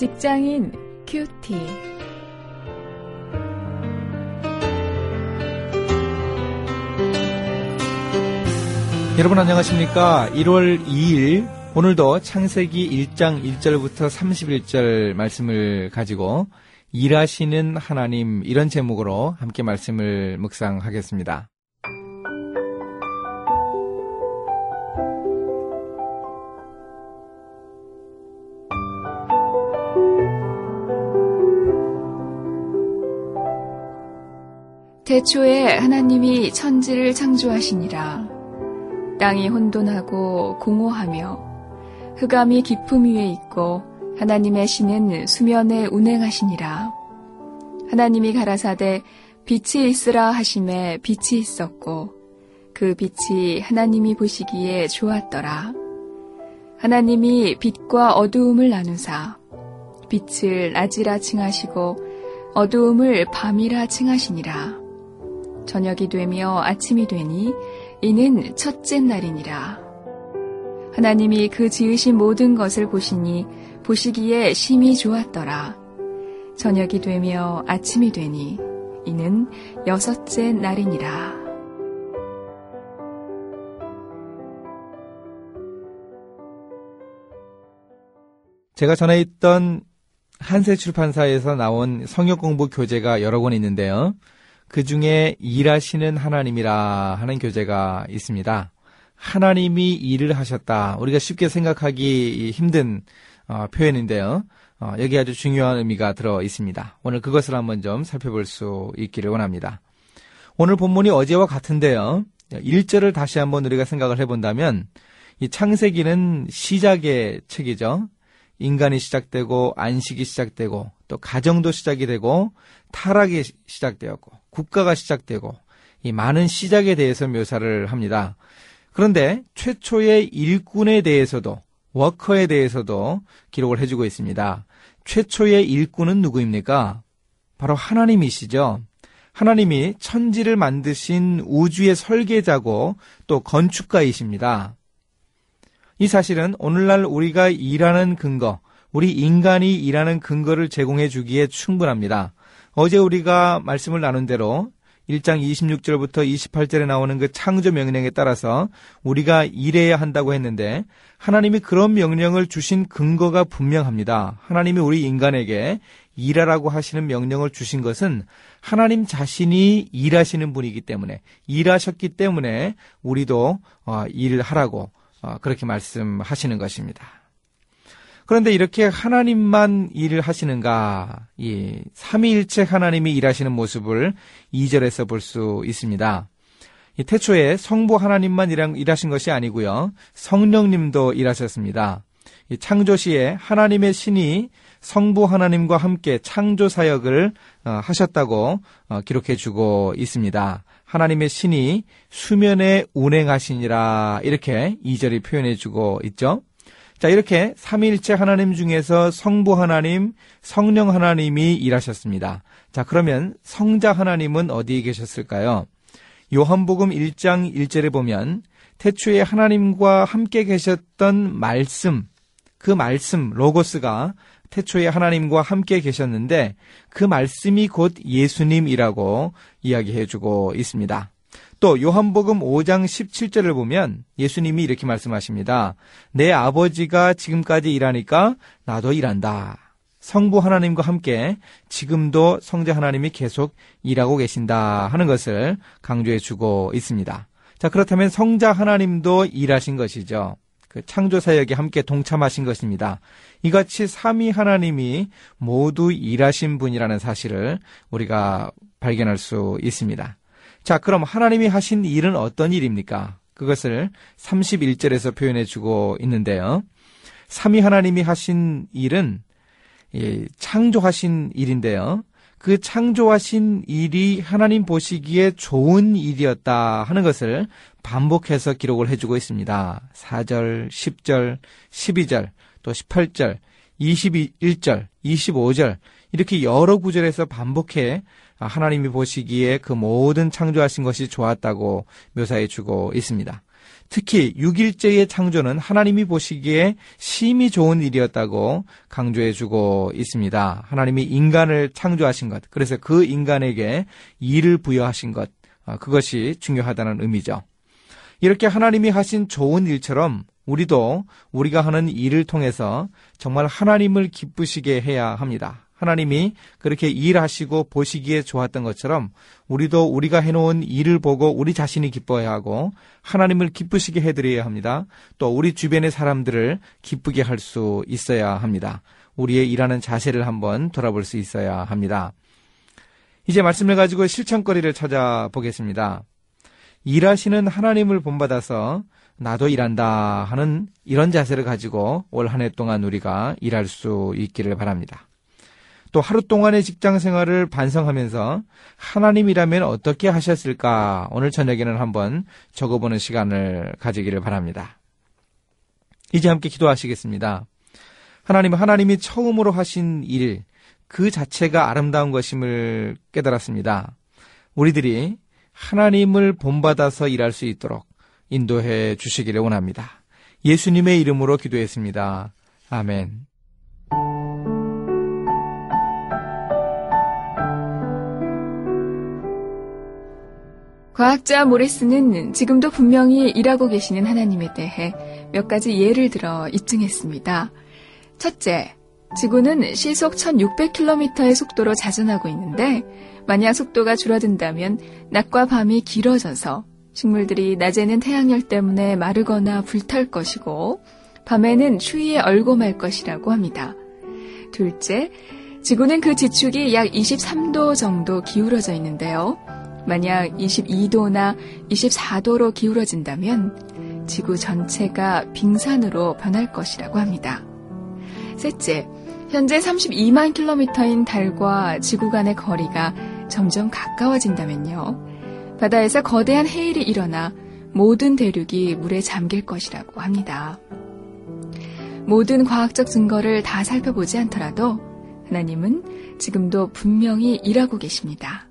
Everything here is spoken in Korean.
직장인 큐티. 여러분 안녕하십니까? 1월 2일 오늘도 창세기 1장 1절부터 31절 말씀을 가지고 일하시는 하나님 이런 제목으로 함께 말씀을 묵상하겠습니다. 태초에 하나님이 천지를 창조하시니라. 땅이 혼돈하고 공허하며 흑암이 깊음 위에 있고 하나님의 신은 수면에 운행하시니라. 하나님이 가라사대 빛이 있으라 하심에 빛이 있었고 그 빛이 하나님이 보시기에 좋았더라. 하나님이 빛과 어두움을 나누사 빛을 낮이라 칭하시고 어두움을 밤이라 칭하시니라. 저녁이 되며 아침이 되니 이는 첫째 날이니라. 하나님이 그 지으신 모든 것을 보시니 보시기에 심히 좋았더라. 저녁이 되며 아침이 되니 이는 여섯째 날이니라. 제가 전에 있던 한세 출판사에서 나온 성역 공부 교재가 여러 권 있는데요. 그 중에 일하시는 하나님이라 하는 교재가 있습니다. 하나님이 일을 하셨다. 우리가 쉽게 생각하기 힘든 어, 표현인데요. 어, 여기 아주 중요한 의미가 들어 있습니다. 오늘 그것을 한번 좀 살펴볼 수 있기를 원합니다. 오늘 본문이 어제와 같은데요. 1절을 다시 한번 우리가 생각을 해본다면 이 창세기는 시작의 책이죠. 인간이 시작되고 안식이 시작되고 또 가정도 시작이 되고 타락이 시작되었고 국가가 시작되고 이 많은 시작에 대해서 묘사를 합니다. 그런데 최초의 일꾼에 대해서도 워커에 대해서도 기록을 해주고 있습니다. 최초의 일꾼은 누구입니까? 바로 하나님이시죠. 하나님이 천지를 만드신 우주의 설계자고 또 건축가이십니다. 이 사실은 오늘날 우리가 일하는 근거, 우리 인간이 일하는 근거를 제공해 주기에 충분합니다. 어제 우리가 말씀을 나눈 대로 1장 26절부터 28절에 나오는 그 창조 명령에 따라서 우리가 일해야 한다고 했는데 하나님이 그런 명령을 주신 근거가 분명합니다. 하나님이 우리 인간에게 일하라고 하시는 명령을 주신 것은 하나님 자신이 일하시는 분이기 때문에 일하셨기 때문에 우리도 어, 일을 하라고 어, 그렇게 말씀하시는 것입니다. 그런데 이렇게 하나님만 일을 하시는가? 이 삼위일체 하나님이 일하시는 모습을 2절에서 볼 수 있습니다. 이 태초에 성부 하나님만 일하신 것이 아니고요. 성령님도 일하셨습니다. 이 창조시에 하나님의 신이 성부 하나님과 함께 창조 사역을 어, 하셨다고 어, 기록해 주고 있습니다. 하나님의 신이 수면에 운행하시니라 이렇게 2절이 표현해 주고 있죠. 자, 이렇게 삼위일체 하나님 중에서 성부 하나님, 성령 하나님이 일하셨습니다. 자, 그러면 성자 하나님은 어디에 계셨을까요? 요한복음 1장 1절에 보면 태초에 하나님과 함께 계셨던 말씀, 그 말씀, 로고스가 태초에 하나님과 함께 계셨는데 그 말씀이 곧 예수님이라고 이야기해 주고 있습니다. 또 요한복음 5장 17절을 보면 예수님이 이렇게 말씀하십니다. 내 아버지가 지금까지 일하니까 나도 일한다. 성부 하나님과 함께 지금도 성자 하나님이 계속 일하고 계신다 하는 것을 강조해 주고 있습니다. 자, 그렇다면 성자 하나님도 일하신 것이죠. 그 창조 사역에 함께 동참하신 것입니다. 이같이 삼위 하나님이 모두 일하신 분이라는 사실을 우리가 발견할 수 있습니다. 자, 그럼 하나님이 하신 일은 어떤 일입니까? 그것을 31절에서 표현해 주고 있는데요. 삼위 하나님이 하신 일은 창조하신 일인데요. 그 창조하신 일이 하나님 보시기에 좋은 일이었다 하는 것을 반복해서 기록을 해주고 있습니다. 4절, 10절, 12절, 또 18절, 21절, 25절, 이렇게 여러 구절에서 반복해 하나님이 보시기에 그 모든 창조하신 것이 좋았다고 묘사해 주고 있습니다. 특히 6일째의 창조는 하나님이 보시기에 심히 좋은 일이었다고 강조해 주고 있습니다. 하나님이 인간을 창조하신 것, 그래서 그 인간에게 일을 부여하신 것, 아, 그것이 중요하다는 의미죠. 이렇게 하나님이 하신 좋은 일처럼 우리도 우리가 하는 일을 통해서 정말 하나님을 기쁘시게 해야 합니다. 하나님이 그렇게 일하시고 보시기에 좋았던 것처럼 우리도 우리가 해놓은 일을 보고 우리 자신이 기뻐해야 하고 하나님을 기쁘시게 해드려야 합니다. 또 우리 주변의 사람들을 기쁘게 할 수 있어야 합니다. 우리의 일하는 자세를 한번 돌아볼 수 있어야 합니다. 이제 말씀을 가지고 실천거리를 찾아보겠습니다. 일하시는 하나님을 본받아서 나도 일한다 하는 이런 자세를 가지고 올 한 해 동안 우리가 일할 수 있기를 바랍니다. 또 하루 동안의 직장 생활을 반성하면서 하나님이라면 어떻게 하셨을까 오늘 저녁에는 한번 적어보는 시간을 가지기를 바랍니다. 이제 함께 기도하시겠습니다. 하나님, 하나님이 처음으로 하신 일, 그 자체가 아름다운 것임을 깨달았습니다. 우리들이 하나님을 본받아서 일할 수 있도록 인도해 주시기를 원합니다. 예수님의 이름으로 기도했습니다. 아멘. 과학자 모레스는 지금도 분명히 일하고 계시는 하나님에 대해 몇 가지 예를 들어 입증했습니다. 첫째, 지구는 시속 1600km의 속도로 자전하고 있는데 만약 속도가 줄어든다면 낮과 밤이 길어져서 식물들이 낮에는 태양열 때문에 마르거나 불탈 것이고 밤에는 추위에 얼고 말 것이라고 합니다. 둘째, 지구는 그 지축이 약 23도 정도 기울어져 있는데요. 만약 22도나 24도로 기울어진다면 지구 전체가 빙산으로 변할 것이라고 합니다. 셋째, 현재 32만 킬로미터인 달과 지구 간의 거리가 점점 가까워진다면요. 바다에서 거대한 해일이 일어나 모든 대륙이 물에 잠길 것이라고 합니다. 모든 과학적 증거를 다 살펴보지 않더라도 하나님은 지금도 분명히 일하고 계십니다.